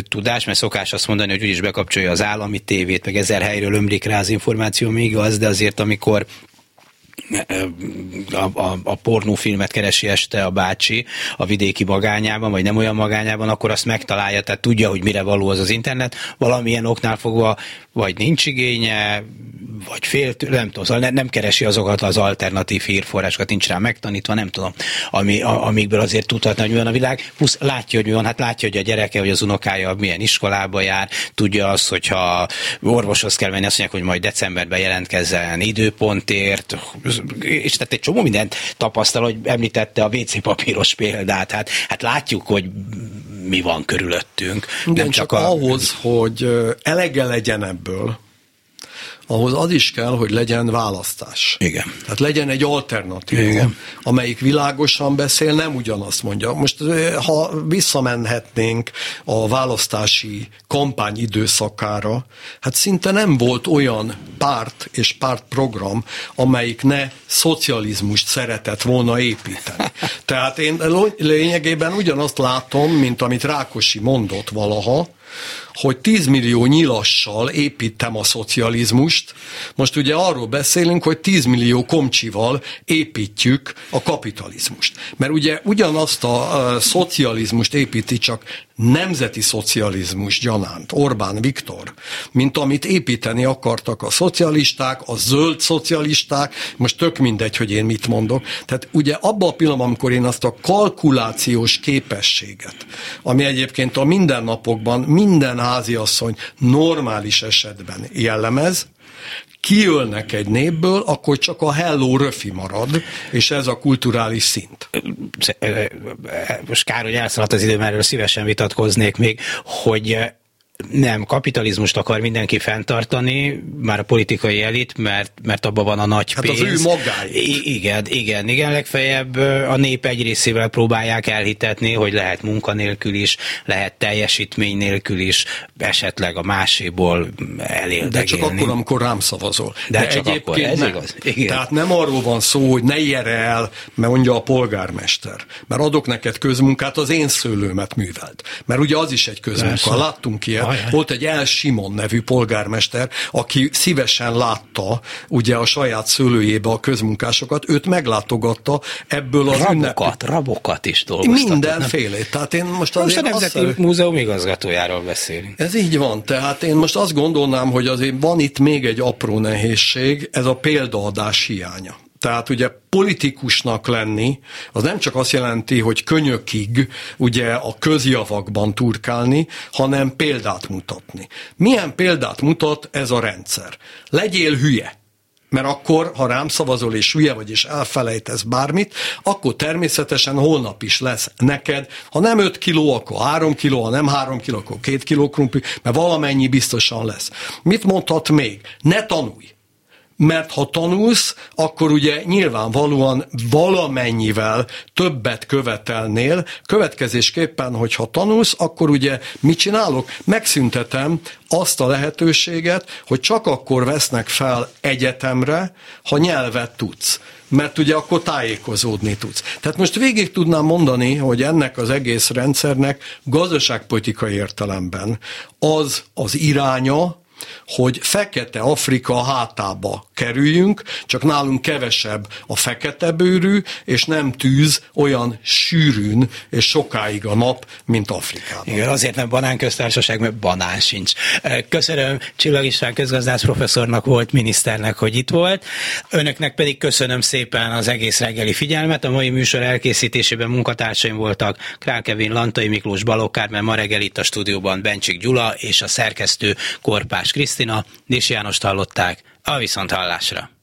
tudás, mert szokás azt mondani, hogy úgyis bekapcsolja az állami tévét, meg ezer helyről ömlik rá az információ, még az, de azért amikor a, a, a pornófilmet keresi este a bácsi a vidéki magányában, vagy nem olyan magányában, akkor azt megtalálja, tehát tudja, hogy mire való az az internet, valamilyen oknál fogva vagy nincs igénye, vagy fél, nem tudom, szóval nem keresi azokat az alternatív hírforrásokat, nincs rá megtanítva, nem tudom, ami, a, amikből azért tudhatna, hogy mi a világ, plusz látja, hogy mi van, hát látja, hogy a gyereke, vagy az unokája milyen iskolába jár, tudja azt, hogyha orvoshoz kell menni, azt mondják, hogy majd decemberben jelentkezzen időpontért, és tehát egy csomó mindent tapasztal, hogy említette a WC papíros példát, hát, hát látjuk, hogy mi van körülöttünk. Igen, nem csak, csak a... ahhoz, hogy elege legyen ebből, ahhoz az is kell, hogy legyen választás. Igen. Tehát legyen egy alternatív, Igen. amelyik világosan beszél, nem ugyanazt mondja. Most ha visszamenhetnénk a választási kampány időszakára, hát szinte nem volt olyan párt és pártprogram, amelyik ne szocializmust szeretett volna építeni. [LAUGHS] Tehát én lényegében ugyanazt látom, mint amit Rákosi mondott valaha, hogy 10 millió nyilassal építem a szocializmust, most ugye arról beszélünk, hogy 10 millió komcsival építjük a kapitalizmust. Mert ugye ugyanazt a, a szocializmust építi, csak nemzeti szocializmus gyanánt, Orbán Viktor, mint amit építeni akartak a szocialisták, a zöld szocialisták, most tök mindegy, hogy én mit mondok. Tehát ugye abban a pillanatban, amikor én azt a kalkulációs képességet, ami egyébként a mindennapokban minden háziasszony normális esetben jellemez, kiölnek egy népből, akkor csak a Hello Röfi marad, és ez a kulturális szint. Most kár, hogy elszaladt az idő, mert szívesen vitatkoznék még, hogy nem, kapitalizmust akar mindenki fenntartani, már a politikai elit, mert, mert abban van a nagy hát pénz. az ő magáit. I- igen, igen, igen, legfeljebb a nép egy részével próbálják elhitetni, hogy lehet munkanélkül is, lehet teljesítmény nélkül is, esetleg a máséból elérdegélni. De csak akkor, amikor rám szavazol. De, De csak egyébként akkor, ez nem. igaz. Igen. Tehát nem arról van szó, hogy ne érj el, mert mondja a polgármester, mert adok neked közmunkát, az én szőlőmet művelt. Mert ugye az is egy közmunka. Persze. Láttunk ilyet, Ajaj. Volt egy El Simon nevű polgármester, aki szívesen látta ugye a saját szőlőjébe a közmunkásokat, őt meglátogatta ebből az rabokat, ünnep... rabokat is dolgoztatott. Mindenfélét. Tehát én most, most a Nemzeti azt... Múzeum igazgatójáról beszélünk. Ez így van. Tehát én most azt gondolnám, hogy azért van itt még egy apró nehézség, ez a példaadás hiánya. Tehát ugye politikusnak lenni, az nem csak azt jelenti, hogy könyökig ugye a közjavakban turkálni, hanem példát mutatni. Milyen példát mutat ez a rendszer? Legyél hülye mert akkor, ha rám szavazol és hülye vagy és elfelejtesz bármit, akkor természetesen holnap is lesz neked, ha nem 5 kiló, akkor 3 kiló, ha nem 3 kiló, akkor 2 kiló krumpli, mert valamennyi biztosan lesz. Mit mondhat még? Ne tanulj! Mert ha tanulsz, akkor ugye nyilvánvalóan valamennyivel többet követelnél, következésképpen, hogyha tanulsz, akkor ugye mit csinálok? Megszüntetem azt a lehetőséget, hogy csak akkor vesznek fel egyetemre, ha nyelvet tudsz mert ugye akkor tájékozódni tudsz. Tehát most végig tudnám mondani, hogy ennek az egész rendszernek gazdaságpolitikai értelemben az az iránya, hogy fekete Afrika hátába kerüljünk, csak nálunk kevesebb a fekete bőrű, és nem tűz olyan sűrűn és sokáig a nap, mint Afrikában. Igen, azért nem banánköztársaság, mert banán sincs. Köszönöm Csillag István közgazdász professzornak volt, miniszternek, hogy itt volt. Önöknek pedig köszönöm szépen az egész reggeli figyelmet. A mai műsor elkészítésében munkatársaim voltak Král Kevin, Lantai Miklós, Balogh Kármen, ma reggel itt a stúdióban Bencsik Gyula és a szerkesztő Korpás Krisztina, Nis Jánost hallották, a Viszonthallásra.